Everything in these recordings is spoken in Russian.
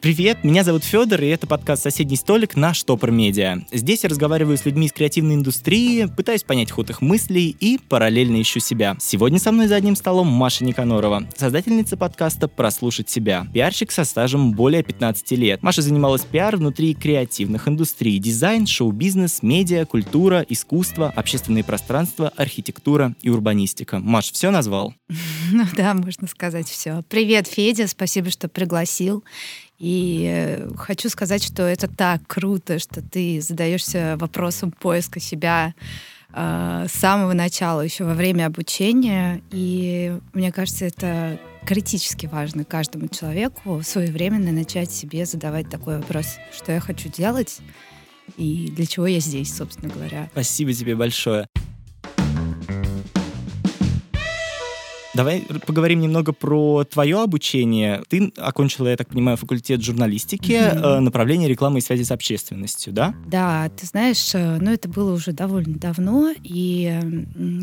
Привет, меня зовут Федор, и это подкаст «Соседний столик» на Штопор Медиа. Здесь я разговариваю с людьми из креативной индустрии, пытаюсь понять ход их мыслей и параллельно ищу себя. Сегодня со мной за одним столом Маша Никанорова, создательница подкаста «Прослушать себя», пиарщик со стажем более 15 лет. Маша занималась пиар внутри креативных индустрий, дизайн, шоу-бизнес, медиа, культура, искусство, общественные пространства, архитектура и урбанистика. Маш, все назвал? Ну да, можно сказать все. Привет, Федя, спасибо, что пригласил. И э, хочу сказать, что это так круто, что ты задаешься вопросом поиска себя э, с самого начала, еще во время обучения. И мне кажется, это критически важно каждому человеку своевременно начать себе задавать такой вопрос, что я хочу делать и для чего я здесь, собственно говоря. Спасибо тебе большое. Давай поговорим немного про твое обучение. Ты окончила, я так понимаю, факультет журналистики, mm-hmm. направление рекламы и связи с общественностью, да? Да, ты знаешь, э, ну это было уже довольно давно, и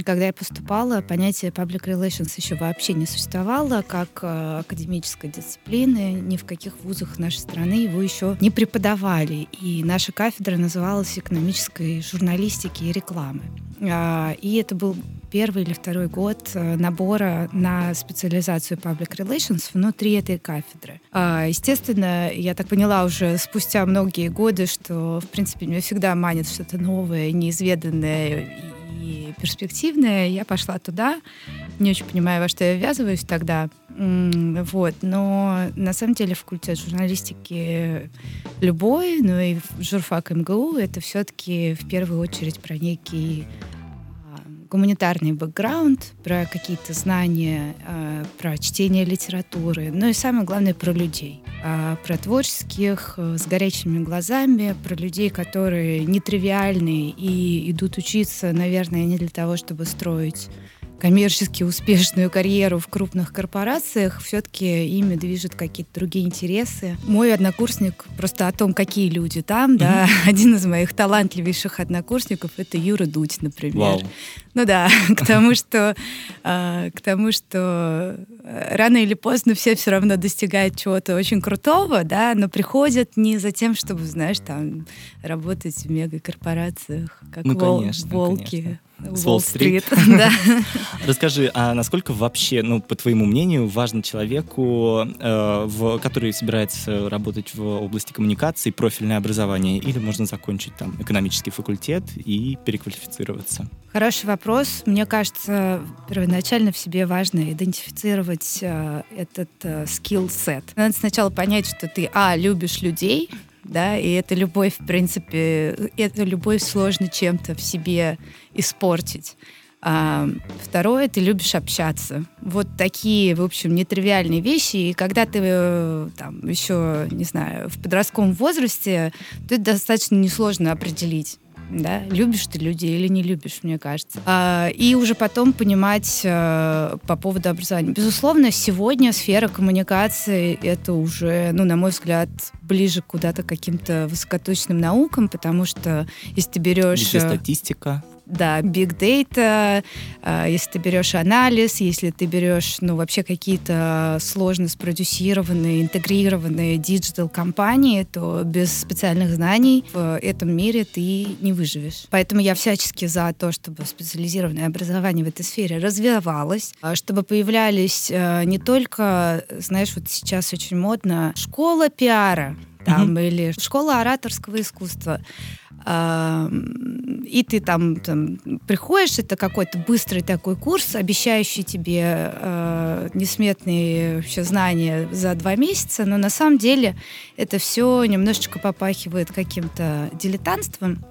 когда я поступала, понятие public relations еще вообще не существовало как э, академической дисциплины, ни в каких вузах нашей страны его еще не преподавали, и наша кафедра называлась экономической журналистики и рекламы. А, и это был первый или второй год э, набора на специализацию Public Relations внутри этой кафедры. А, естественно, я так поняла уже спустя многие годы, что, в принципе, меня всегда манит что-то новое, неизведанное и перспективное. Я пошла туда, не очень понимаю, во что я ввязываюсь тогда. Вот. Но на самом деле факультет журналистики любой, ну и журфак МГУ, это все-таки в первую очередь про некий гуманитарный бэкграунд, про какие-то знания, э, про чтение литературы, ну и самое главное про людей, э, про творческих э, с горячими глазами, про людей, которые нетривиальные и идут учиться, наверное, не для того, чтобы строить коммерчески успешную карьеру в крупных корпорациях, все-таки ими движут какие-то другие интересы. Мой однокурсник, просто о том, какие люди там, mm-hmm. да, один из моих талантливейших однокурсников это Юра Дудь, например. Wow. Ну да, к тому, что а, к тому, что э, рано или поздно все все равно достигают чего-то очень крутого, да, но приходят не за тем, чтобы, знаешь, там работать в мегакорпорациях, как ну, вол- конечно, волки. Конечно. Уолл-стрит. да. Расскажи, а насколько вообще, ну, по твоему мнению, важно человеку, э, в, который собирается работать в области коммуникации, профильное образование, или можно закончить там экономический факультет и переквалифицироваться? Хороший вопрос. Мне кажется, первоначально в себе важно идентифицировать э, этот э, skill-set. Надо сначала понять, что ты, а, любишь людей, да, и эта любовь, в принципе, эта любовь сложно чем-то в себе испортить. А, второе, ты любишь общаться. Вот такие, в общем, нетривиальные вещи. И когда ты э, там еще, не знаю, в подростковом возрасте, то это достаточно несложно определить да, любишь ты людей или не любишь, мне кажется. А, и уже потом понимать а, по поводу образования. Безусловно, сегодня сфера коммуникации это уже, ну, на мой взгляд, ближе куда-то к каким-то высокоточным наукам, потому что если ты берешь... Где статистика да, big data, э, если ты берешь анализ, если ты берешь, ну, вообще какие-то сложно спродюсированные, интегрированные digital кампании, то без специальных знаний в этом мире ты не выживешь. Поэтому я всячески за то, чтобы специализированное образование в этой сфере развивалось, а чтобы появлялись э, не только, знаешь, вот сейчас очень модно школа пиара, там, mm-hmm. или школа ораторского искусства и ты там, там приходишь, это какой-то быстрый такой курс, обещающий тебе э, несметные вообще знания за два месяца, но на самом деле это все немножечко попахивает каким-то дилетантством.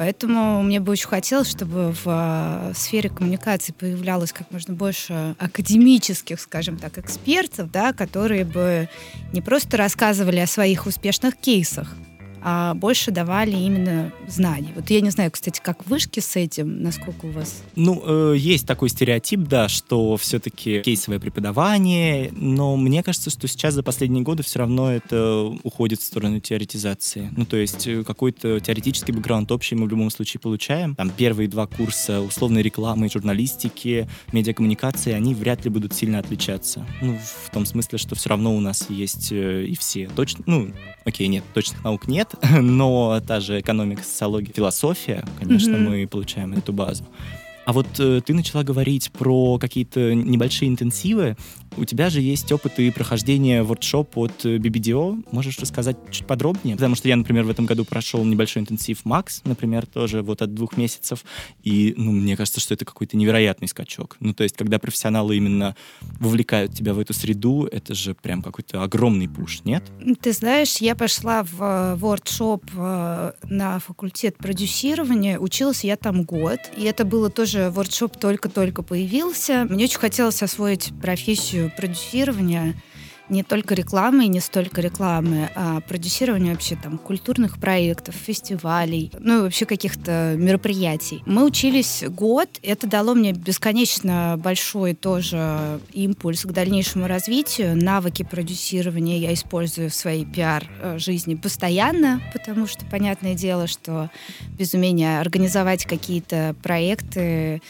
Поэтому мне бы очень хотелось, чтобы в э, сфере коммуникации появлялось как можно больше академических, скажем так, экспертов, да, которые бы не просто рассказывали о своих успешных кейсах, а больше давали именно знаний. Вот я не знаю, кстати, как вышки с этим, насколько у вас... Ну, э, есть такой стереотип, да, что все-таки кейсовое преподавание, но мне кажется, что сейчас за последние годы все равно это уходит в сторону теоретизации. Ну, то есть э, какой-то теоретический бэкграунд общий мы в любом случае получаем. Там первые два курса условной рекламы, журналистики, медиакоммуникации, они вряд ли будут сильно отличаться. Ну, в том смысле, что все равно у нас есть э, и все точно, ну, окей, нет, точных наук нет, но та же экономика, социология, философия, конечно, mm-hmm. мы получаем эту базу. А вот э, ты начала говорить про какие-то небольшие интенсивы. У тебя же есть опыт и прохождения воркшоп от BBDO. Можешь рассказать чуть подробнее? Потому что я, например, в этом году прошел небольшой интенсив Макс, например, тоже вот от двух месяцев. И, ну, мне кажется, что это какой-то невероятный скачок. Ну, то есть, когда профессионалы именно вовлекают тебя в эту среду, это же прям какой-то огромный пуш, нет? Ты знаешь, я пошла в воркшоп э, на факультет продюсирования. Училась я там год. И это было тоже воркшоп только-только появился. Мне очень хотелось освоить профессию продюсирования не только рекламы и не столько рекламы, а продюсирование вообще там культурных проектов, фестивалей, ну и вообще каких-то мероприятий. Мы учились год, это дало мне бесконечно большой тоже импульс к дальнейшему развитию. Навыки продюсирования я использую в своей пиар-жизни постоянно, потому что понятное дело, что без умения организовать какие-то проекты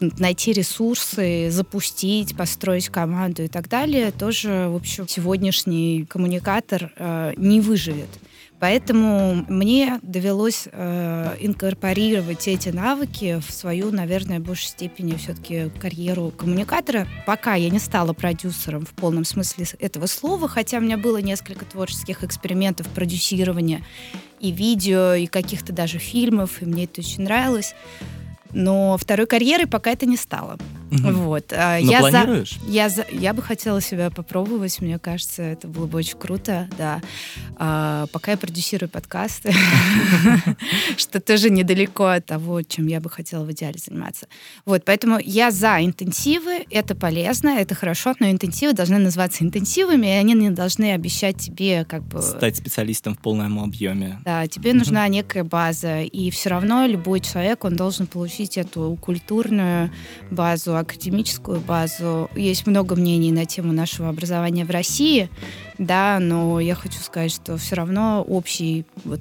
найти ресурсы, запустить, построить команду и так далее, тоже, в общем, сегодняшний коммуникатор э, не выживет. Поэтому мне довелось э, инкорпорировать эти навыки в свою, наверное, в большей степени все-таки карьеру коммуникатора. Пока я не стала продюсером в полном смысле этого слова, хотя у меня было несколько творческих экспериментов продюсирования и видео, и каких-то даже фильмов, и мне это очень нравилось. Но второй карьерой пока это не стало. Угу. Вот. А, Но я планируешь? За, я, за, я бы хотела себя попробовать, мне кажется, это было бы очень круто, да. А, пока я продюсирую подкасты, что тоже недалеко от того, чем я бы хотела в идеале заниматься. Вот, поэтому я за интенсивы, это полезно, это хорошо, но интенсивы должны называться интенсивами, и они не должны обещать тебе как бы... Стать специалистом в полном объеме. Да, тебе нужна некая база, и все равно любой человек, он должен получить эту культурную базу, академическую базу. Есть много мнений на тему нашего образования в России, да, но я хочу сказать, что все равно общий вот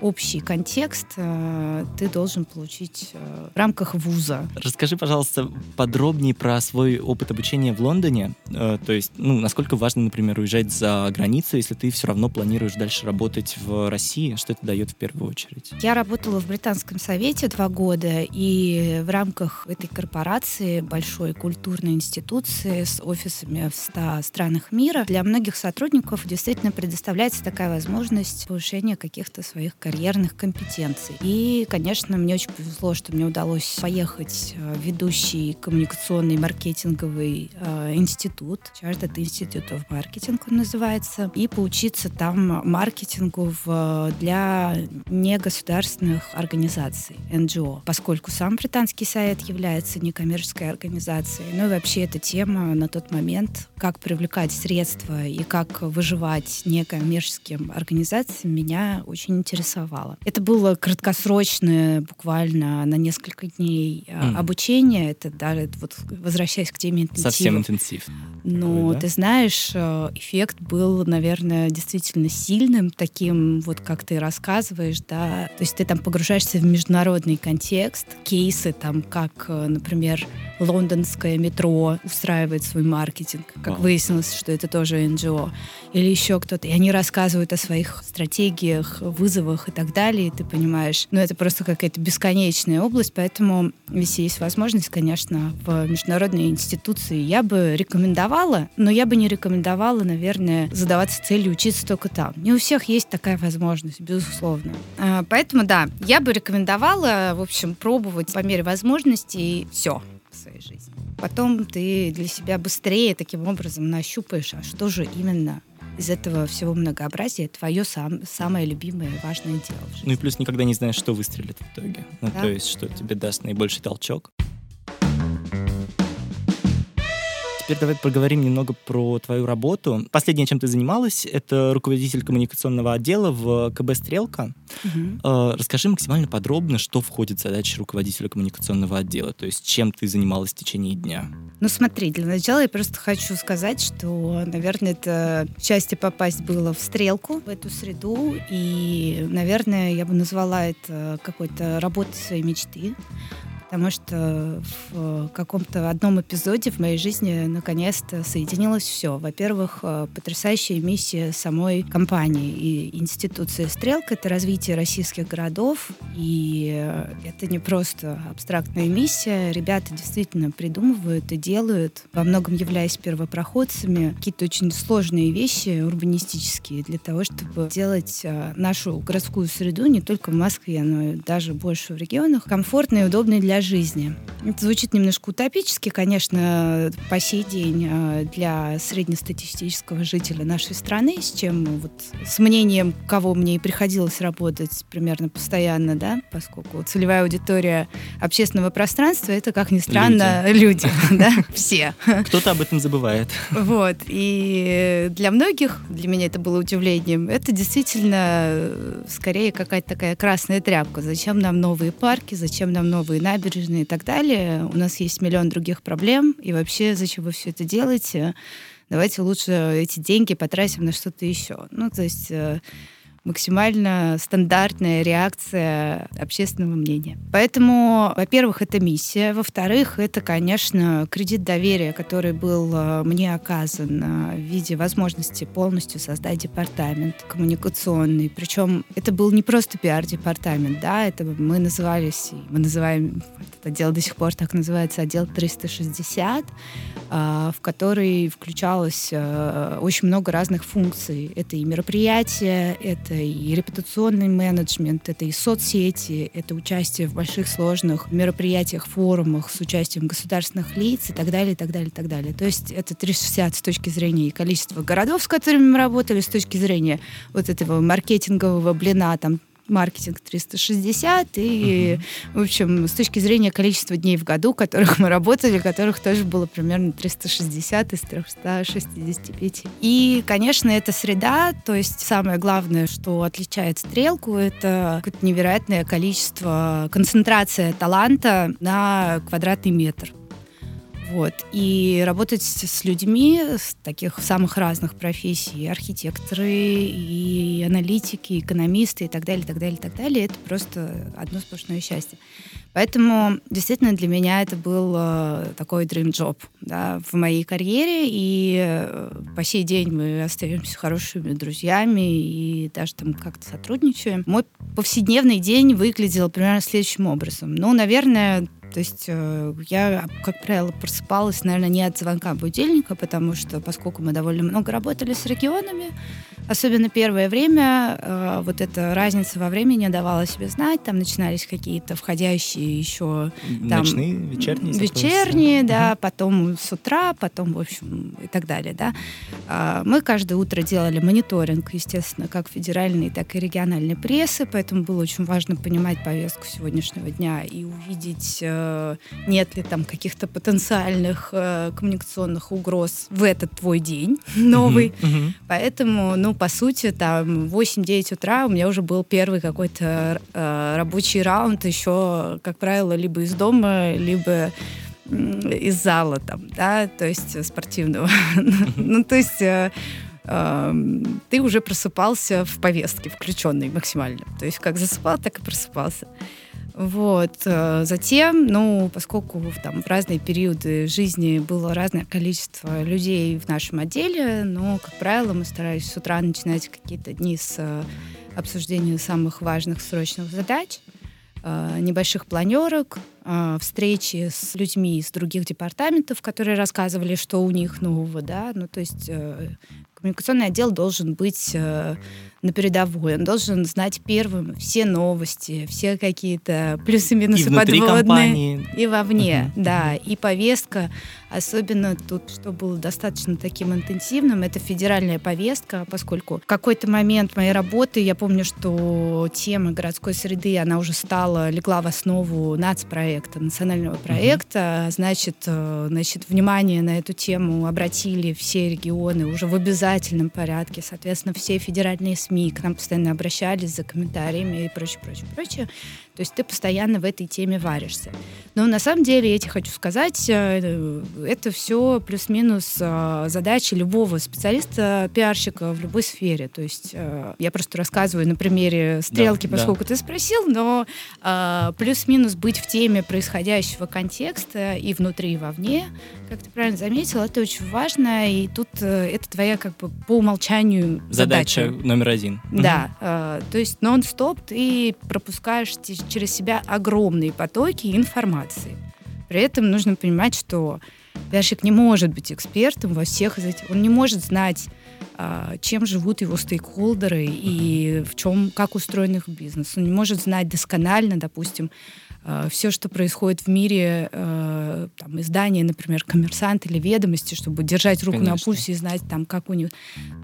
общий контекст э, ты должен получить э, в рамках вуза. Расскажи, пожалуйста, подробнее про свой опыт обучения в Лондоне. Э, то есть, ну, насколько важно, например, уезжать за границу, если ты все равно планируешь дальше работать в России? Что это дает в первую очередь? Я работала в Британском совете два года, и в рамках этой корпорации, большой культурной институции с офисами в 100 странах мира, для многих сотрудников действительно предоставляется такая возможность повышения каких-то своих карьерных компетенций. И, конечно, мне очень повезло, что мне удалось поехать э, в ведущий коммуникационный маркетинговый э, институт, Chartered Institute of Marketing он называется, и поучиться там маркетингу в, для негосударственных организаций, NGO, поскольку сам британский совет является некоммерческой организацией. Ну и вообще эта тема на тот момент, как привлекать средства и как выживать некоммерческим организациям, меня очень интересовало интересовало. Это было краткосрочное, буквально на несколько дней mm. обучение. Это даже вот возвращаясь к теме интенсива. Совсем интенсив. Ну, да? ты знаешь, э, эффект был, наверное, действительно сильным, таким вот, как ты рассказываешь, да. То есть ты там погружаешься в международный контекст, кейсы там, как, э, например, лондонское метро устраивает свой маркетинг, как Вау. выяснилось, что это тоже НГО, или еще кто-то. И они рассказывают о своих стратегиях, вызовах и так далее, и ты понимаешь, ну, это просто какая-то бесконечная область, поэтому, если есть возможность, конечно, в международные институции я бы рекомендовала, но я бы не рекомендовала, наверное, задаваться целью учиться только там. Не у всех есть такая возможность, безусловно. А, поэтому, да, я бы рекомендовала, в общем, пробовать по мере возможности, и все в своей жизни. Потом ты для себя быстрее таким образом нащупаешь, а что же именно из этого всего многообразия твое сам, самое любимое и важное дело. Ну и плюс никогда не знаешь, что выстрелит в итоге. Ну, да? то есть, что тебе даст наибольший толчок. Теперь давай поговорим немного про твою работу. Последнее, чем ты занималась, это руководитель коммуникационного отдела в КБ «Стрелка». Угу. Расскажи максимально подробно, что входит в задачи руководителя коммуникационного отдела, то есть чем ты занималась в течение дня. Ну смотри, для начала я просто хочу сказать, что, наверное, это счастье попасть было в «Стрелку», в эту среду, и, наверное, я бы назвала это какой-то работой своей мечты потому что в каком-то одном эпизоде в моей жизни наконец-то соединилось все. Во-первых, э, потрясающая миссия самой компании и институции «Стрелка» — это развитие российских городов, и э, это не просто абстрактная миссия. Ребята действительно придумывают и делают, во многом являясь первопроходцами, какие-то очень сложные вещи урбанистические для того, чтобы делать э, нашу городскую среду не только в Москве, но и даже больше в регионах комфортной и удобной для жизни. Это звучит немножко утопически, конечно, по сей день а, для среднестатистического жителя нашей страны, с чем вот с мнением, кого мне и приходилось работать примерно постоянно, да, поскольку целевая аудитория общественного пространства это, как ни странно, люди, да, все. Кто-то об этом забывает. Вот. И для многих, для меня это было удивлением, это действительно э, скорее какая-то такая красная тряпка. Зачем нам новые парки, зачем нам новые набережные, набережные и так далее. У нас есть миллион других проблем. И вообще, зачем вы все это делаете? Давайте лучше эти деньги потратим на что-то еще. Ну, то есть э, максимально стандартная реакция общественного мнения. Поэтому, во-первых, это миссия. Во-вторых, это, конечно, кредит доверия, который был э, мне оказан э, в виде возможности полностью создать департамент коммуникационный. Причем это был не просто пиар-департамент, да, это мы назывались, мы называем этот отдел до сих пор так называется, отдел 360, э, в который включалось очень много разных функций. Это и мероприятия, это и репутационный менеджмент, это и соцсети, это участие в больших сложных мероприятиях, форумах с участием государственных лиц и так далее, и так далее, и так далее. То есть это 360 с точки зрения количества городов, с которыми мы работали, с точки зрения вот этого маркетингового блина, там маркетинг 360, и, uh-huh. в общем, с точки зрения количества дней в году, которых мы работали, которых тоже было примерно 360 из 365. И, конечно, это среда, то есть самое главное, что отличает стрелку, это какое-то невероятное количество, концентрация таланта на квадратный метр. Вот. И работать с людьми с таких самых разных профессий, архитекторы, и аналитики, экономисты, и так далее, и так далее, и так далее, это просто одно сплошное счастье. Поэтому действительно для меня это был э, такой dream job да, в моей карьере, и э, по сей день мы остаемся хорошими друзьями и даже там как-то сотрудничаем. Мой повседневный день выглядел примерно следующим образом. Ну, наверное, то есть э, я, как правило, просыпалась, наверное, не от звонка будильника, потому что, поскольку мы довольно много работали с регионами, особенно первое время, э, вот эта разница во времени давала себе знать, там начинались какие-то входящие еще... Там, Ночные, вечерние? Вечерние, да, угу. потом с утра, потом, в общем, и так далее, да. Э, мы каждое утро делали мониторинг, естественно, как федеральной, так и региональной прессы, поэтому было очень важно понимать повестку сегодняшнего дня и увидеть Э, нет ли там каких-то потенциальных э, коммуникационных угроз в этот твой день новый. Uh-huh, uh-huh. Поэтому, ну, по сути, там 8-9 утра у меня уже был первый какой-то э, рабочий раунд еще, как правило, либо из дома, либо из зала там, да, то есть спортивного. ну, то есть э, э, ты уже просыпался в повестке, включенной максимально. То есть как засыпал, так и просыпался. Вот. Э, затем, ну, поскольку там в разные периоды жизни было разное количество людей в нашем отделе, но, как правило, мы старались с утра начинать какие-то дни с э, обсуждения самых важных срочных задач, э, небольших планерок, встречи с людьми из других департаментов, которые рассказывали, что у них нового, да, ну, то есть коммуникационный отдел должен быть на передовой. Он должен знать первым все новости, все какие-то плюсы-минусы подводные. Компании. И вовне, uh-huh. да. И повестка, особенно тут, что было достаточно таким интенсивным, это федеральная повестка, поскольку в какой-то момент моей работы я помню, что тема городской среды, она уже стала, легла в основу нацпроекта проекта, национального проекта. Uh-huh. Значит, э, значит, внимание на эту тему обратили все регионы уже в обязательном порядке. Соответственно, все федеральные СМИ к нам постоянно обращались за комментариями и прочее, прочее, прочее. То есть ты постоянно в этой теме варишься. Но на самом деле, я тебе хочу сказать, э, это все плюс-минус э, задачи любого специалиста, пиарщика в любой сфере. То есть э, я просто рассказываю на примере стрелки, да, поскольку да. ты спросил, но плюс-минус быть в теме происходящего контекста и внутри, и вовне, как ты правильно заметил, это очень важно, и тут это твоя как бы по умолчанию задача. Задача номер один. Да, то есть нон-стоп ты пропускаешь через себя огромные потоки информации. При этом нужно понимать, что пиарщик не может быть экспертом во всех из этих. Он не может знать, а, чем живут его стейкхолдеры и в чем, как устроен их бизнес. Он не может знать досконально, допустим, Э, все, что происходит в мире, э, там, издания, например, «Коммерсант» или «Ведомости», чтобы держать руку Конечно. на пульсе и знать, там, как у них.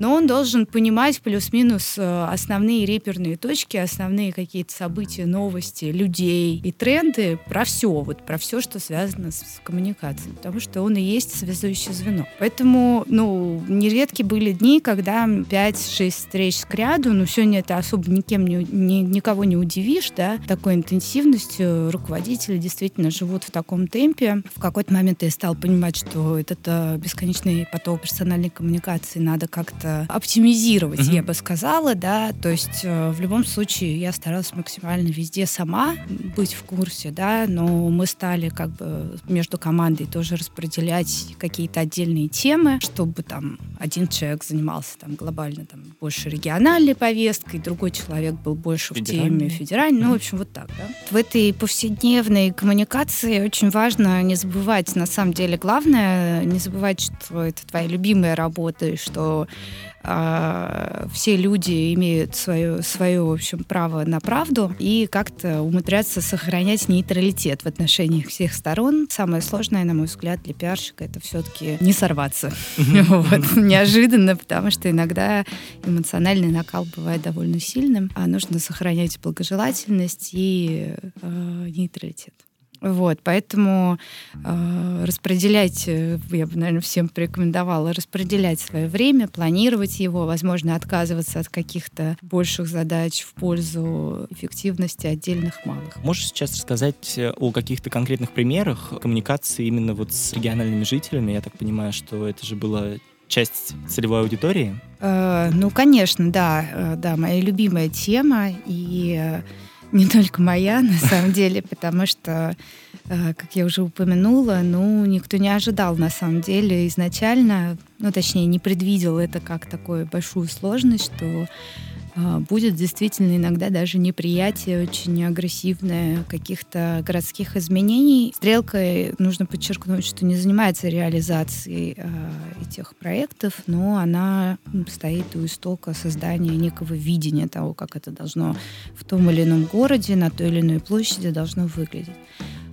Но он должен понимать плюс-минус э, основные реперные точки, основные какие-то события, новости, людей и тренды про все, вот про все, что связано с коммуникацией, потому что он и есть связующее звено. Поэтому, ну, нередки были дни, когда 5-6 встреч к ряду, но сегодня это особо никем не, ни, никого не удивишь, да, такой интенсивностью руководители действительно живут в таком темпе. В какой-то момент я стал понимать, что этот э, бесконечный поток персональной коммуникации надо как-то оптимизировать, mm-hmm. я бы сказала, да. То есть э, в любом случае я старалась максимально везде сама быть в курсе, да, но мы стали как бы между командой тоже распределять какие-то отдельные темы, чтобы там один человек занимался там глобально там больше региональной повесткой, другой человек был больше в теме федеральной, mm-hmm. ну, в общем, вот так, да. В этой повседневной повседневной коммуникации очень важно не забывать, на самом деле, главное, не забывать, что это твоя любимая работа, и что э, все люди имеют свое, свое, в общем, право на правду, и как-то умудряться сохранять нейтралитет в отношениях всех сторон. Самое сложное, на мой взгляд, для пиарщика это все-таки не сорваться. Неожиданно, потому что иногда эмоциональный накал бывает довольно сильным, а нужно сохранять благожелательность и э, нейтралитет. Вот, поэтому э, распределять, э, я бы, наверное, всем порекомендовала распределять свое время, планировать его, возможно, отказываться от каких-то больших задач в пользу эффективности отдельных малых. Можешь сейчас рассказать э, о каких-то конкретных примерах коммуникации именно вот с региональными жителями? Я так понимаю, что это же было часть целевой аудитории? Э, ну, конечно, да, э, да, моя любимая тема и не только моя, на самом деле, потому что, э, как я уже упомянула, ну, никто не ожидал, на самом деле, изначально, ну, точнее, не предвидел это как такую большую сложность, что будет действительно иногда даже неприятие очень агрессивное каких-то городских изменений. Стрелка, нужно подчеркнуть, что не занимается реализацией э, этих проектов, но она стоит у истока создания некого видения того, как это должно в том или ином городе, на той или иной площади должно выглядеть.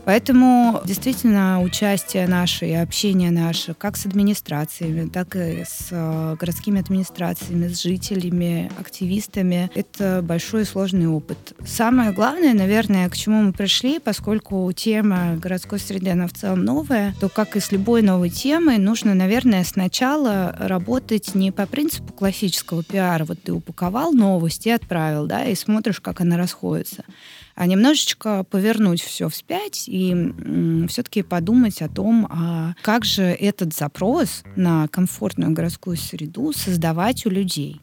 Поэтому действительно участие наше и общение наше как с администрациями, так и с э, городскими администрациями, с жителями, активистами, это большой и сложный опыт. Самое главное, наверное, к чему мы пришли, поскольку тема городской среды, она в целом новая, то как и с любой новой темой, нужно, наверное, сначала работать не по принципу классического пиара. Вот ты упаковал новость и отправил, да, и смотришь, как она расходится немножечко повернуть все вспять и все-таки подумать о том, а как же этот запрос на комфортную городскую среду создавать у людей.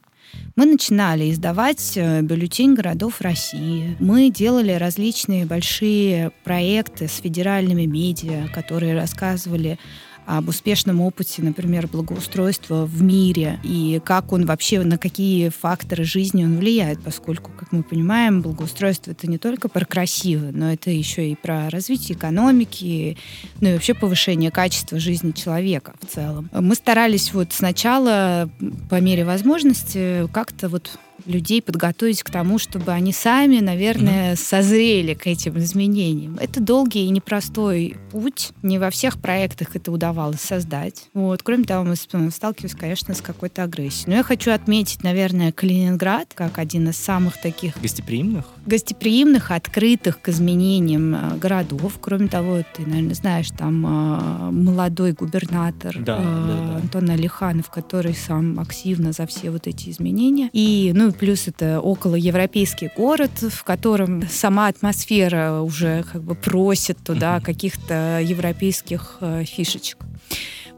Мы начинали издавать э, бюллетень городов России. Мы делали различные большие проекты с федеральными медиа, которые рассказывали об успешном опыте, например, благоустройства в мире и как он вообще, на какие факторы жизни он влияет, поскольку, как мы понимаем, благоустройство это не только про красиво, но это еще и про развитие экономики, ну и вообще повышение качества жизни человека в целом. Мы старались вот сначала по мере возможности как-то вот людей подготовить к тому, чтобы они сами, наверное, mm-hmm. созрели к этим изменениям. Это долгий и непростой путь. Не во всех проектах это удавалось создать. Вот. Кроме того, мы сталкиваемся, конечно, с какой-то агрессией. Но я хочу отметить, наверное, Калининград как один из самых таких... Гостеприимных? Гостеприимных, открытых к изменениям э, городов. Кроме того, ты, наверное, знаешь, там э, молодой губернатор да, э, да, да. Антон Алиханов, который сам активно за все вот эти изменения. И, ну, плюс это около европейский город, в котором сама атмосфера уже как бы просит туда каких-то европейских э, фишечек.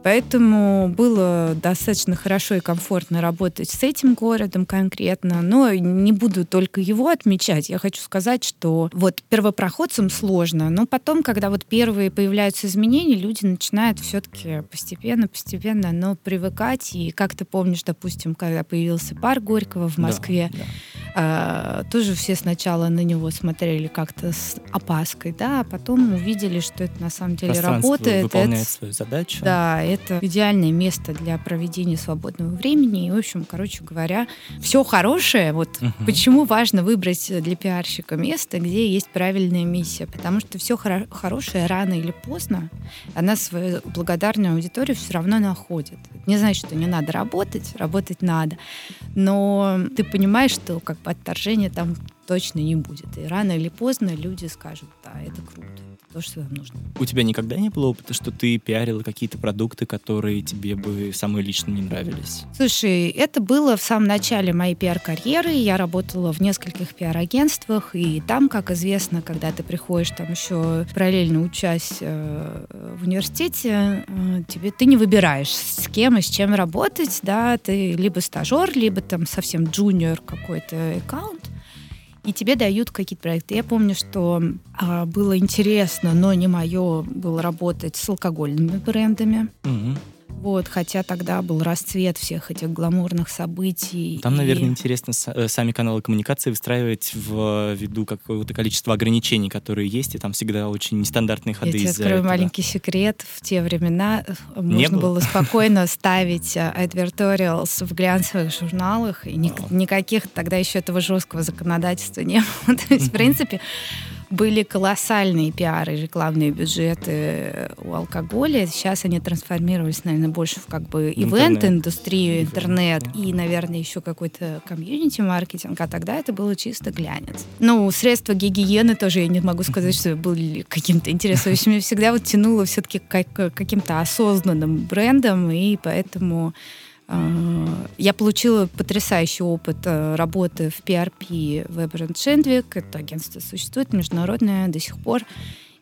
Поэтому было достаточно хорошо и комфортно работать с этим городом конкретно. Но не буду только его отмечать. Я хочу сказать, что вот первопроходцам сложно, но потом, когда вот первые появляются изменения, люди начинают все-таки постепенно, постепенно, но привыкать. И как ты помнишь, допустим, когда появился парк Горького в Москве, да, да. А, тоже все сначала на него смотрели как-то с опаской, да, а потом увидели, что это на самом деле работает. выполняет это, свою задачу. Да, это идеальное место для проведения свободного времени. И, в общем, короче говоря, все хорошее. Вот угу. почему важно выбрать для пиарщика место, где есть правильная миссия. Потому что все хоро- хорошее рано или поздно она свою благодарную аудиторию все равно находит. Не значит, что не надо работать, работать надо. Но ты понимаешь, что как бы отторжения там точно не будет. И рано или поздно люди скажут, да, это круто то, что нам нужно. У тебя никогда не было опыта, что ты пиарила какие-то продукты, которые тебе бы самые лично не нравились? Слушай, это было в самом начале моей пиар-карьеры. Я работала в нескольких пиар-агентствах, и там, как известно, когда ты приходишь там еще параллельно учась э, в университете, э, тебе ты не выбираешь, с кем и с чем работать, да, ты либо стажер, либо там совсем джуниор какой-то аккаунт и тебе дают какие-то проекты. Я помню, что а, было интересно, но не мое было работать с алкогольными брендами. Угу. Вот, хотя тогда был расцвет всех этих гламурных событий. Там, и... наверное, интересно э, сами каналы коммуникации выстраивать в виду какого-то количества ограничений, которые есть, и там всегда очень нестандартные ходы. Я тебе открою этого. маленький секрет. В те времена э, Не можно было? было спокойно ставить advertorials в глянцевых журналах, и никаких тогда еще этого жесткого законодательства не было. То есть, в принципе, были колоссальные пиары, рекламные бюджеты у алкоголя. Сейчас они трансформировались, наверное, больше в как бы ивент-индустрию, интернет и, наверное, еще какой-то комьюнити-маркетинг. А тогда это было чисто глянец. Ну, средства гигиены тоже я не могу сказать, что были каким-то интересным. Меня всегда вот тянуло все-таки к каким-то осознанным брендам, и поэтому а, я получила потрясающий опыт э, работы в PRP Weber Chandwick. Это агентство существует, международное до сих пор.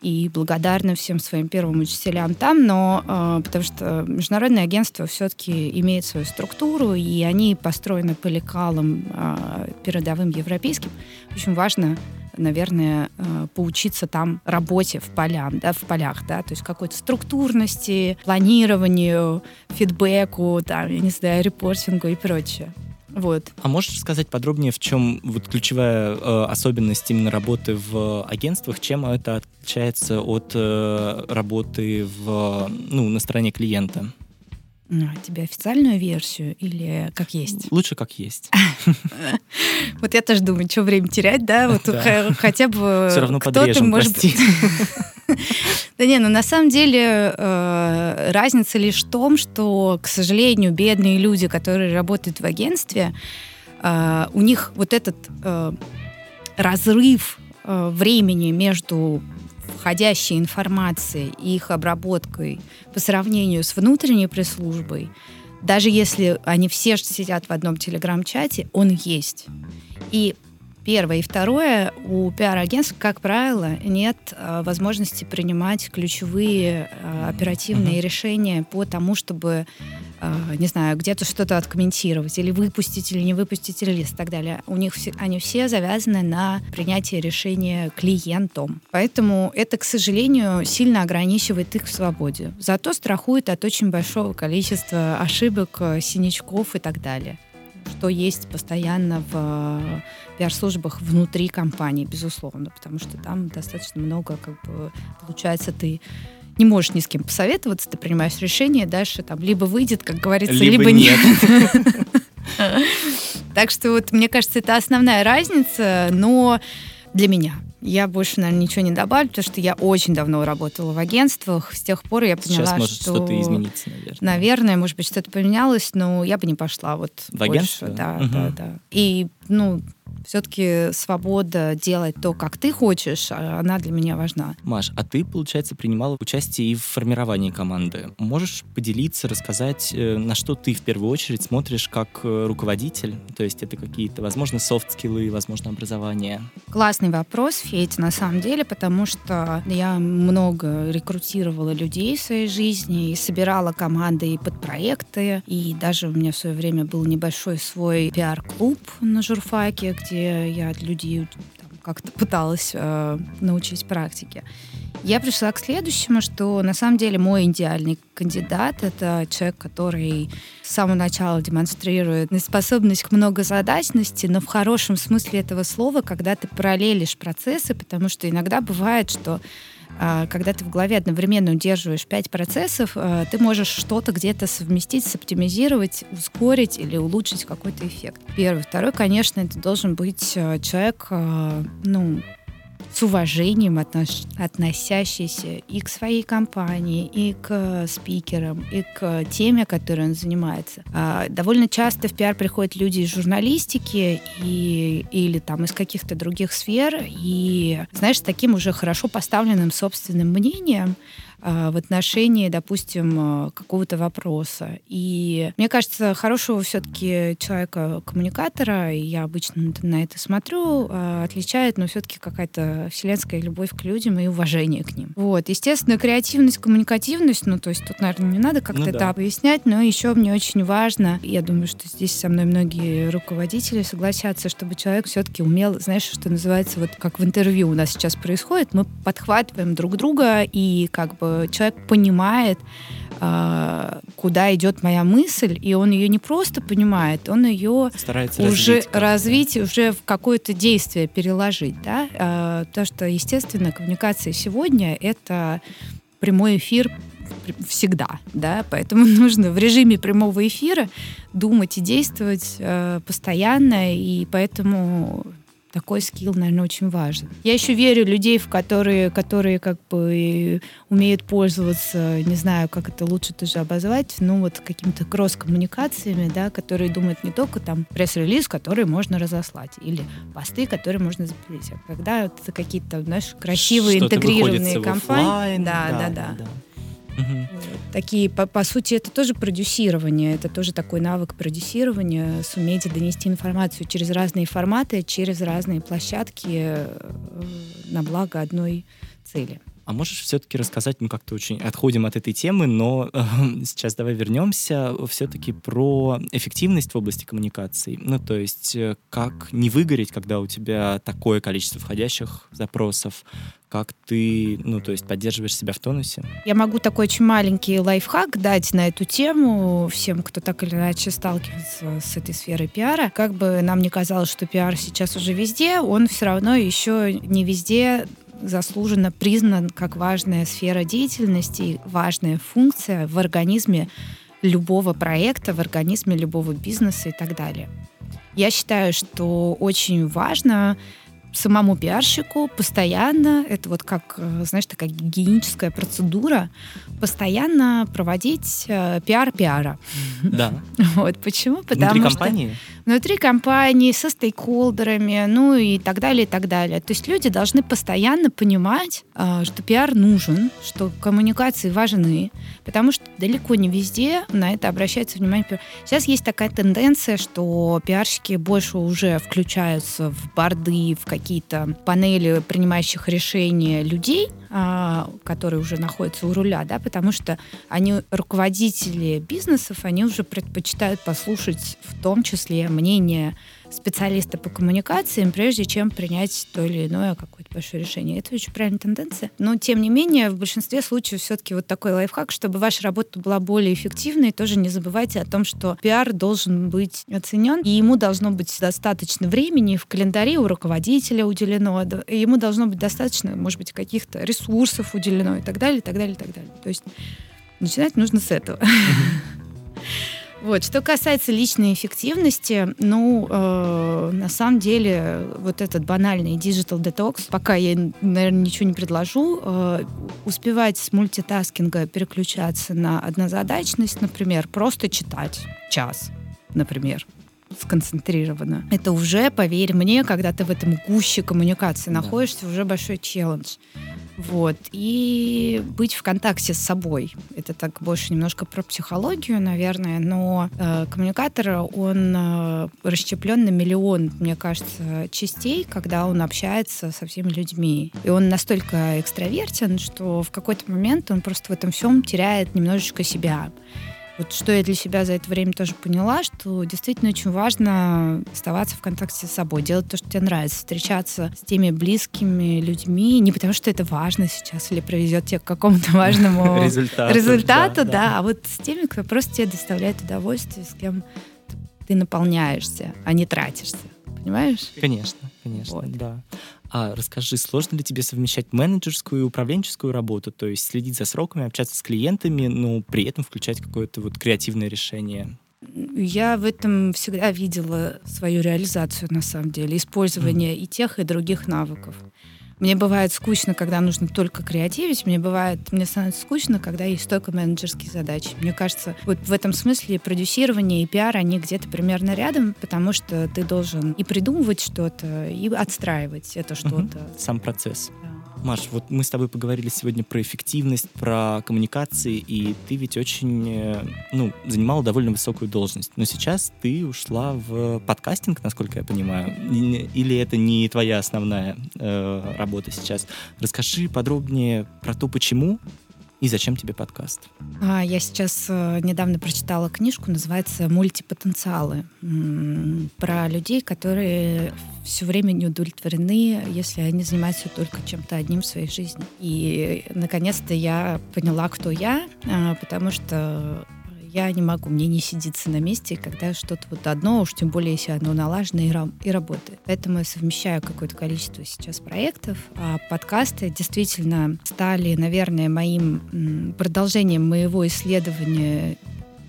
И благодарна всем своим первым учителям там, но э, потому что международное агентство все-таки имеет свою структуру, и они построены по лекалам э, передовым европейским. Очень важно наверное, э, поучиться там работе в полях, да, в полях, да, то есть какой-то структурности, планированию, фидбэку, там, я не знаю, репортингу и прочее. Вот. А можешь рассказать подробнее, в чем вот ключевая э, особенность именно работы в агентствах, чем это отличается от э, работы в, ну, на стороне клиента? А, тебе официальную версию или как есть? Лучше как есть. Вот я тоже думаю, что время терять, да? Вот хотя бы Все равно кто-то может. Да не, ну на самом деле э, разница лишь в том, что, к сожалению, бедные люди, которые работают в агентстве, э, у них вот этот э, разрыв времени между входящей информацией и их обработкой по сравнению с внутренней пресс-службой, даже если они все сидят в одном телеграм-чате, он есть. И Первое. И второе, у пиар-агентств, как правило, нет э, возможности принимать ключевые э, оперативные mm-hmm. решения по тому, чтобы, не знаю, где-то что-то откомментировать, или выпустить, или не выпустить релиз и так далее. У них все, они все завязаны на принятие решения клиентом. Поэтому это, к сожалению, сильно ограничивает их в свободе. Зато страхует от очень большого количества ошибок, э, синячков и так далее что есть постоянно в э, пиар-службах внутри компании, безусловно, потому что там достаточно много, как бы, получается, ты не можешь ни с кем посоветоваться, ты принимаешь решение, дальше там либо выйдет, как говорится, либо, либо нет. Так что вот, мне кажется, это основная разница, но для меня. Я больше, наверное, ничего не добавлю, потому что я очень давно работала в агентствах. С тех пор я поняла, Сейчас может что... что-то измениться, наверное. Наверное, может быть, что-то поменялось, но я бы не пошла вот В больше. агентство? Да, Мгм. да, да. И, ну, все-таки свобода делать то, как ты хочешь, а она для меня важна. Маш, а ты, получается, принимала участие и в формировании команды. Можешь поделиться, рассказать, э, на что ты в первую очередь смотришь как э, руководитель? То есть это какие-то, возможно, софт-скиллы, возможно, образование. Классный вопрос, Федь, на самом деле, потому что я много рекрутировала людей в своей жизни и собирала команды и под проекты, и даже у меня в свое время был небольшой свой пиар-клуб на журфаке, где я людей как-то пыталась э, научить практике. Я пришла к следующему, что на самом деле мой идеальный кандидат — это человек, который с самого начала демонстрирует способность к многозадачности, но в хорошем смысле этого слова, когда ты параллелишь процессы, потому что иногда бывает, что когда ты в голове одновременно удерживаешь пять процессов, а, ты можешь что-то где-то совместить, соптимизировать, ускорить или улучшить какой-то эффект. Первый. Второй, конечно, это должен быть а, человек, а, ну, с уважением отнош- относящийся и к своей компании, и к э, спикерам, и к теме, которой он занимается. А, довольно часто в пиар приходят люди из журналистики и, или там из каких-то других сфер, и, знаешь, с таким уже хорошо поставленным собственным мнением, в отношении, допустим, э, какого-то вопроса. И мне кажется, хорошего все-таки человека-коммуникатора, и я обычно на это смотрю, а, отличает, но все-таки какая-то вселенская любовь к людям и уважение к ним. Вот. Естественно, креативность, коммуникативность, ну, то есть тут, наверное, не надо как-то Ну это да. объяснять, но еще мне очень важно, я думаю, что здесь со мной многие руководители согласятся, чтобы человек все-таки умел, знаешь, что называется, вот как в интервью у нас сейчас происходит, мы подхватываем друг друга, и как бы человек понимает, а, куда идет моя мысль, и он ее не просто понимает, он ее Старается уже развить развить, уже в какое-то действие переложить, да, А, потому что, естественно, коммуникация сегодня — это прямой эфир всегда, да, поэтому нужно в режиме прямого эфира думать и действовать э, постоянно, и поэтому такой скилл, наверное, очень важен. Я еще верю в людей, в которые, которые как бы умеют пользоваться, не знаю, как это лучше тоже обозвать, ну вот какими-то кросс-коммуникациями, да, которые думают не только там пресс-релиз, который можно разослать, или посты, которые можно запилить, а когда это какие-то, знаешь, красивые Что-то интегрированные компании. оффлайн. Да, да, да. Мгм. Такие, по, по сути, это тоже продюсирование, это тоже такой навык продюсирования, суметь донести информацию через разные форматы, через разные площадки э, на благо одной цели. А можешь все-таки рассказать, мы как-то очень отходим от этой темы, но э, сейчас давай вернемся все-таки про эффективность в области коммуникаций. Ну, то есть, э, как не выгореть, когда у тебя такое количество входящих запросов, как ты, ну, то есть, поддерживаешь себя в тонусе. Я могу такой очень маленький лайфхак дать на эту тему всем, кто так или иначе сталкивается с этой сферой пиара. Как бы нам не казалось, что пиар сейчас уже везде, он все равно еще не везде заслуженно признан как важная сфера деятельности, важная функция в организме любого проекта, в организме любого бизнеса и так далее. Я считаю, что очень важно самому пиарщику постоянно, это вот как, э, знаешь, такая гигиеническая процедура, постоянно проводить э, пиар пиара. Да. Вот почему? Потому Внутри что компании? внутри компании, со стейкхолдерами, ну и так далее, и так далее. То есть люди должны постоянно понимать, а, что пиар нужен, что коммуникации важны, потому что далеко не везде на это обращается внимание. Сейчас есть такая тенденция, что пиарщики больше уже включаются в борды, в какие-то панели принимающих решения людей, которые уже находятся у руля, да, потому что они руководители бизнесов, они уже предпочитают послушать в том числе мнение специалиста по коммуникациям, прежде чем принять то или иное какое-то большое решение. Это очень правильная тенденция. Но, тем не менее, в большинстве случаев все-таки вот такой лайфхак, чтобы ваша работа была более эффективной, тоже не забывайте о том, что пиар должен быть оценен, и ему должно быть достаточно времени в календаре у руководителя уделено, ему должно быть достаточно, может быть, каких-то ресурсов уделено и так далее, и так далее, и так далее. То есть начинать нужно с этого. Вот, что касается личной эффективности, ну, э, на самом деле, вот этот банальный digital detox, пока я, наверное, ничего не предложу, э, успевать с мультитаскинга переключаться на однозадачность, например, просто читать час, например, сконцентрированно. Это уже, поверь мне, когда ты в этом гуще коммуникации да. находишься, уже большой челлендж. Вот. И быть в контакте с собой. Это так больше немножко про психологию, наверное, но э, коммуникатор, он э, расщеплен на миллион, мне кажется, частей, когда он общается со всеми людьми. И он настолько экстравертен, что в какой-то момент он просто в этом всем теряет немножечко себя. Вот что я для себя за это время тоже поняла, что действительно очень важно оставаться в контакте с собой, делать то, что тебе нравится, встречаться с теми близкими людьми, не потому что это важно сейчас или приведет тебя к какому-то важному результату, результату да, да, а вот с теми, кто просто тебе доставляет удовольствие, с кем ты наполняешься, а не тратишься. Понимаешь? Конечно, конечно, вот. да. А расскажи, сложно ли тебе совмещать менеджерскую и управленческую работу, то есть следить за сроками, общаться с клиентами, но при этом включать какое-то вот креативное решение? Я в этом всегда видела свою реализацию, на самом деле, использование mm. и тех, и других навыков. Мне бывает скучно, когда нужно только креативить. Мне бывает, мне становится скучно, когда есть только менеджерские задачи. Мне кажется, вот в этом смысле продюсирование и пиар, они где-то примерно рядом, потому что ты должен и придумывать что-то, и отстраивать это что-то. Угу. Сам процесс. Маш, вот мы с тобой поговорили сегодня про эффективность, про коммуникации, и ты ведь очень, э, ну, занимала довольно высокую должность. Но сейчас ты ушла в подкастинг, насколько я понимаю. Или это не твоя основная э, работа сейчас? Расскажи подробнее про то, почему и зачем тебе подкаст? А, я сейчас э, недавно прочитала книжку, называется «Мультипотенциалы». Про людей, которые все время не удовлетворены, если они занимаются только чем-то одним в своей жизни. И, наконец-то, я поняла, кто я, а, потому что я не могу, мне не сидится на месте, когда что-то вот одно, уж тем более, если оно налажено и, и работает. Поэтому я совмещаю какое-то количество сейчас проектов, а подкасты действительно стали, наверное, моим продолжением моего исследования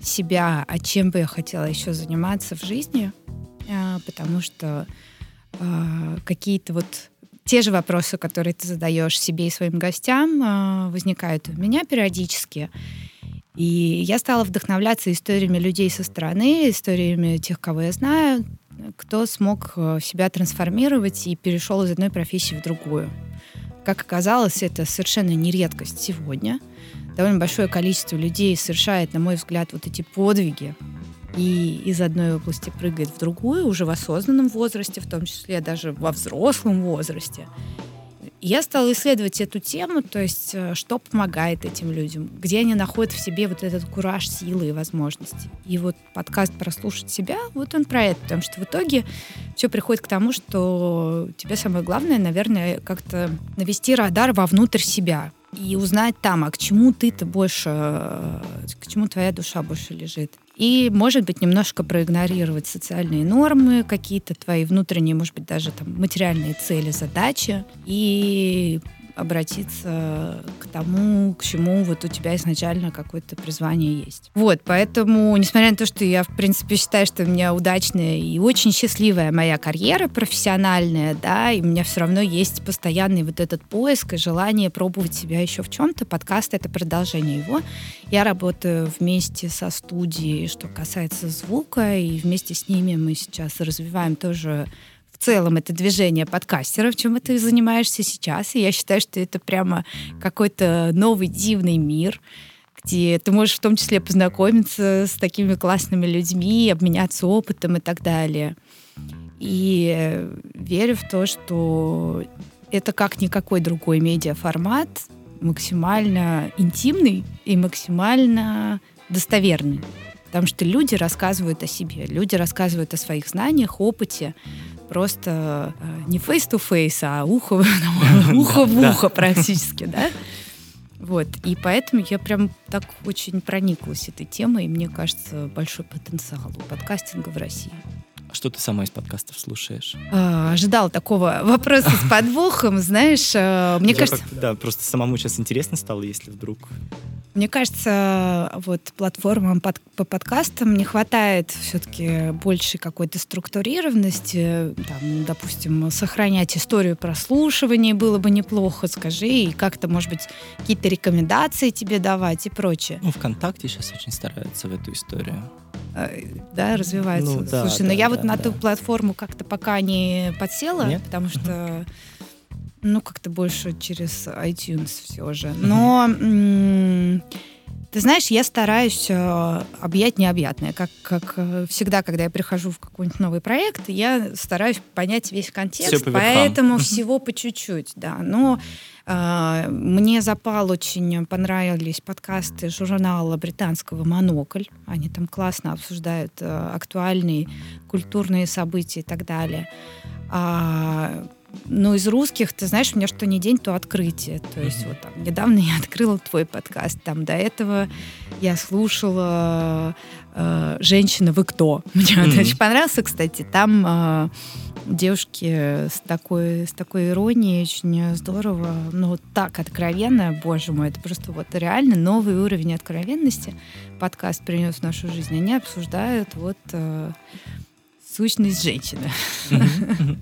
себя, а чем бы я хотела еще заниматься в жизни, а, потому что а, какие-то вот те же вопросы, которые ты задаешь себе и своим гостям, а, возникают у меня периодически. И я стала вдохновляться историями людей со стороны, историями тех, кого я знаю, кто смог э, себя трансформировать и перешел из одной профессии в другую. Как оказалось, это совершенно не редкость сегодня. Довольно большое количество людей совершает, на мой взгляд, вот эти подвиги и из одной области прыгает в другую уже в осознанном возрасте, в том числе даже во взрослом возрасте. Я стала исследовать эту тему, то есть э, что помогает этим людям, где они находят в себе вот этот кураж, силы и возможности. И вот подкаст «Прослушать себя», вот он про это, потому что в итоге все приходит к тому, что тебе самое главное, наверное, как-то навести радар вовнутрь себя, и узнать там, а к чему ты-то больше, э, к чему твоя душа больше лежит. И, может быть, немножко проигнорировать социальные нормы, какие-то твои внутренние, может быть, даже там материальные цели, задачи, и обратиться к тому, к чему вот у тебя изначально какое-то призвание есть. Вот, поэтому, несмотря на то, что я, в принципе, считаю, что у меня удачная и очень счастливая моя карьера профессиональная, да, и у меня все равно есть постоянный вот этот поиск и желание пробовать себя еще в чем-то. Подкаст — это продолжение его. Я работаю вместе со студией, что касается звука, и вместе с ними мы сейчас развиваем тоже в целом это движение подкастеров, чем ты занимаешься сейчас. И я считаю, что это прямо какой-то новый дивный мир, где ты можешь в том числе познакомиться с такими классными людьми, обменяться опытом и так далее. И верю в то, что это как никакой другой медиаформат, максимально интимный и максимально достоверный. Потому что люди рассказывают о себе, люди рассказывают о своих знаниях, опыте, просто э, не face-to-face, а ухо, ухо в ухо практически, да? Вот, и поэтому я прям так очень прониклась этой темой, и мне кажется, большой потенциал у подкастинга в России. А что ты сама из подкастов слушаешь? А, ожидал такого вопроса с подвохом, знаешь, э, мне кажется... Да, просто самому сейчас интересно стало, если вдруг Мне кажется, вот платформам под, по подкастам не хватает все-таки большей какой-то структурированности. Там, допустим, сохранять историю прослушивания было бы неплохо, скажи, и как-то, может быть, какие-то рекомендации тебе давать и прочее. Ну, ВКонтакте сейчас очень стараются в эту историю э, да, развивается. Ну, да, Слушай, ну да, но я да, вот на да. ту платформу как-то пока не подсела, Нет? потому что ну, как-то больше через iTunes все же. Но ты знаешь, я стараюсь э, объять необъятное. Как, как э, всегда, когда я прихожу в какой-нибудь новый проект, я стараюсь понять весь контекст, по поэтому всего по чуть-чуть, да. Но мне запал очень понравились подкасты журнала британского «Монокль». Они там классно обсуждают э, актуальные культурные события и так далее. А, ну, из русских, ты знаешь, у меня что не день, то открытие. То есть вот там недавно я открыла твой подкаст, там до этого я слушала э, «Женщина, вы кто?». Мне mm-hmm. очень понравился, кстати. Там э, девушки с такой, с такой иронией, очень здорово, ну, так откровенно, боже мой, это просто вот реально новый уровень откровенности подкаст принес в нашу жизнь. Они обсуждают вот э, сущность женщины. Mm-hmm.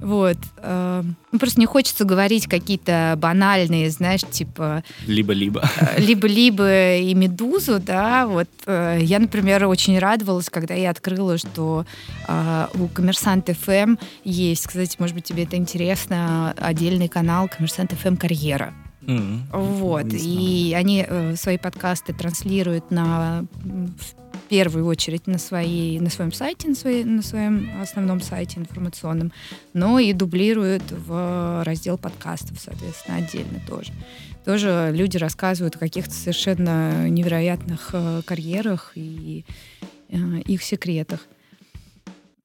Вот. Э, ну, просто не хочется говорить какие-то банальные, знаешь, типа... Либо-либо. Э, либо-либо и «Медузу», да. Вот э, я, например, очень радовалась, когда я открыла, что у «Коммерсант ФМ» есть, кстати, может быть, тебе это интересно, отдельный канал «Коммерсант ФМ Карьера». Mm-hmm. Вот. И они э, свои подкасты транслируют на первую очередь на, своей, на своем сайте, на, своей, на своем основном сайте информационном, но и дублируют в раздел подкастов, соответственно, отдельно тоже. Тоже люди рассказывают о каких-то совершенно невероятных э, карьерах и э, их секретах.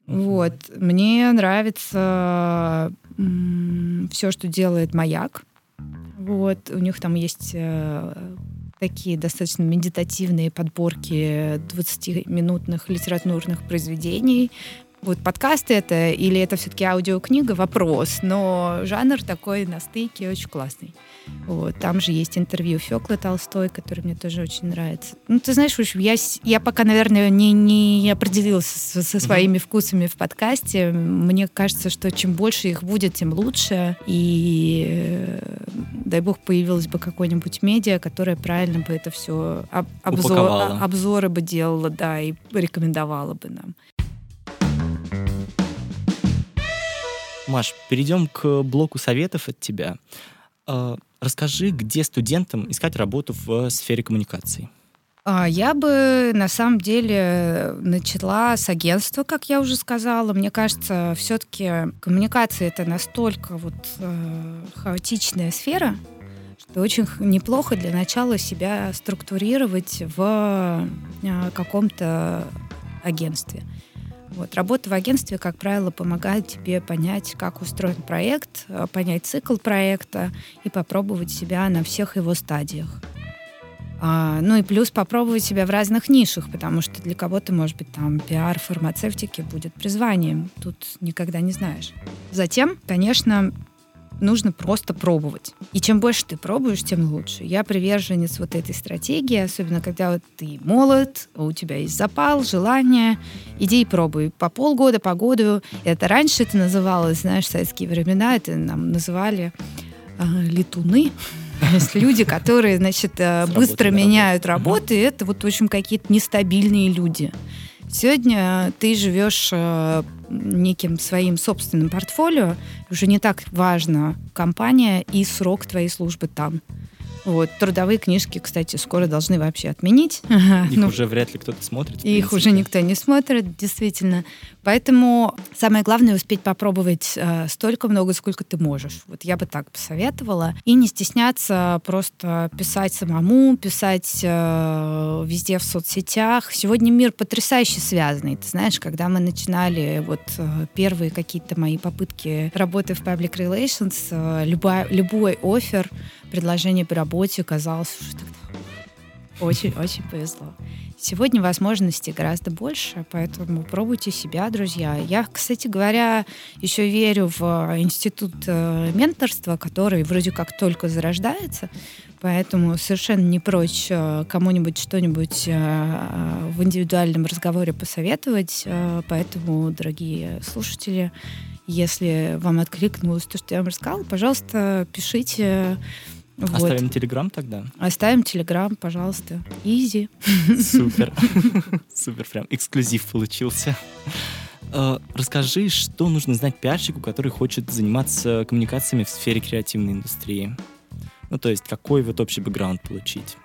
Вот. Мне нравится все, что делает Маяк. Вот. У них там есть э, такие достаточно медитативные подборки 20-минутных литературных произведений. Вот подкасты это или это все-таки аудиокнига, вопрос, но жанр такой на стыке очень классный. Вот. Там же есть интервью Феклы Толстой, который мне тоже очень нравится. Ну, ты знаешь, я, я пока, наверное, не, не определилась со, со своими вкусами в подкасте. Мне кажется, что чем больше их будет, тем лучше. И э, дай бог появилась бы какой-нибудь медиа, которая правильно бы это все об, обзор, обзоры бы делала, да, и рекомендовала бы нам. Маш, перейдем к блоку советов от тебя. А, расскажи, где студентам искать работу в сфере коммуникаций? А, я бы на самом деле начала с агентства, как я уже сказала. Мне кажется, все-таки коммуникация это настолько вот э, хаотичная сфера, что очень неплохо для начала себя структурировать в э, каком-то агентстве. Вот. Работа в агентстве, как правило, помогает тебе понять, как устроен проект, э, понять цикл проекта и попробовать себя на всех его стадиях. А, ну и плюс попробовать себя в разных нишах, потому что для кого-то, может быть, там пиар фармацевтики будет призванием. Тут никогда не знаешь. Затем, конечно, нужно просто пробовать. И чем больше ты пробуешь, тем лучше. Я приверженец вот этой стратегии, особенно когда вот ты молод, у тебя есть запал, желание. Иди и пробуй. По полгода, по году. Это раньше это называлось, знаешь, в советские времена, это нам называли э, летуны. Есть люди, которые, значит, э, быстро меняют работы, это вот, в общем, какие-то нестабильные люди. Сегодня ты живешь э, неким своим собственным портфолио, уже не так важна компания и срок твоей службы там. Вот. Трудовые книжки, кстати, скоро должны вообще отменить. Их ну, уже вряд ли кто-то смотрит. Их уже никто не смотрит, действительно. Поэтому самое главное успеть попробовать э, столько много, сколько ты можешь. Вот я бы так посоветовала. И не стесняться просто писать самому, писать э, везде в соцсетях. Сегодня мир потрясающе связанный. Ты знаешь, когда мы начинали вот э, первые какие-то мои попытки работы в Public Relations, э, любой, любой офер предложение по работе казалось, что очень-очень повезло. Сегодня возможностей гораздо больше, поэтому пробуйте себя, друзья. Я, кстати говоря, еще верю в институт э, менторства, который вроде как только зарождается, Поэтому совершенно не прочь э, кому-нибудь что-нибудь э, в индивидуальном разговоре посоветовать. Поэтому, дорогие слушатели, если вам откликнулось то, что я вам рассказала, пожалуйста, пишите. Оставим вот. телеграм тогда? Оставим телеграм, пожалуйста. Изи. Супер. Супер, прям эксклюзив получился. Э, расскажи, что нужно знать пиарщику, который хочет заниматься коммуникациями в сфере креативной индустрии? Ну, то есть, какой вот общий бэкграунд получить?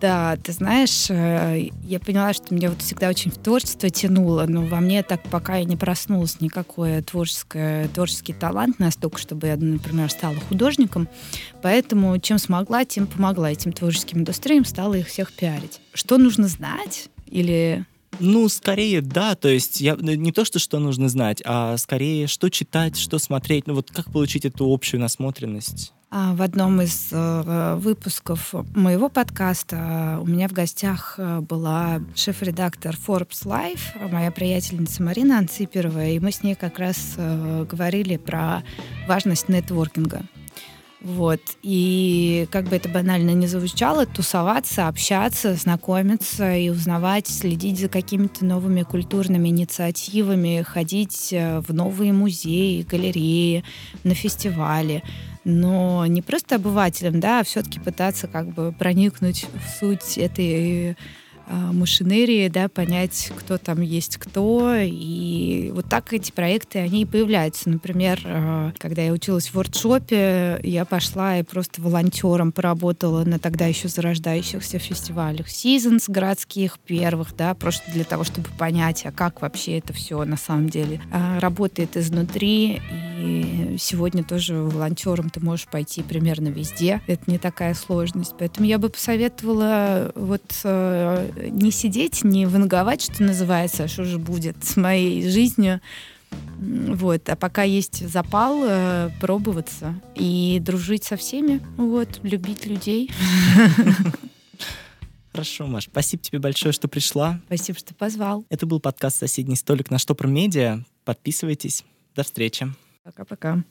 Да, ты знаешь, э, я поняла, что меня вот всегда очень в творчество тянуло, но во мне так пока и не проснулся никакой творческое, творческий талант настолько, чтобы я, например, стала художником. Поэтому чем смогла, тем помогла этим творческим индустриям, стала их всех пиарить. Что нужно знать? Или ну, скорее, да. То есть я ну, не то, что что нужно знать, а скорее, что читать, что смотреть. Ну вот как получить эту общую насмотренность? А, в одном из э, выпусков моего подкаста у меня в гостях э, была шеф-редактор Forbes Life, моя приятельница Марина Анциперова, и мы с ней как раз э, говорили про важность нетворкинга. Вот. И как бы это банально не звучало, тусоваться, общаться, знакомиться и узнавать, следить за какими-то новыми культурными инициативами, ходить э, в новые музеи, галереи, на фестивали. Но не просто обывателем, да, а все-таки пытаться как бы проникнуть в суть этой машинерии, да, понять, кто там есть кто. И вот так эти проекты, они и появляются. Например, а, когда я училась в воркшопе, я пошла и просто волонтером поработала на тогда еще зарождающихся фестивалях Seasons городских первых, да, просто для того, чтобы понять, а как вообще это все на самом деле а, работает изнутри. И сегодня тоже волонтером ты можешь пойти примерно везде. Это не такая сложность. Поэтому я бы посоветовала вот не сидеть, не ванговать, что называется, что же будет с моей жизнью. Вот, а пока есть запал, э, пробоваться и дружить со всеми, вот, любить людей. Хорошо, Маш, спасибо тебе большое, что пришла. Спасибо, что позвал. Это был подкаст «Соседний столик» на Штопор Медиа. Подписывайтесь. До встречи. Пока-пока.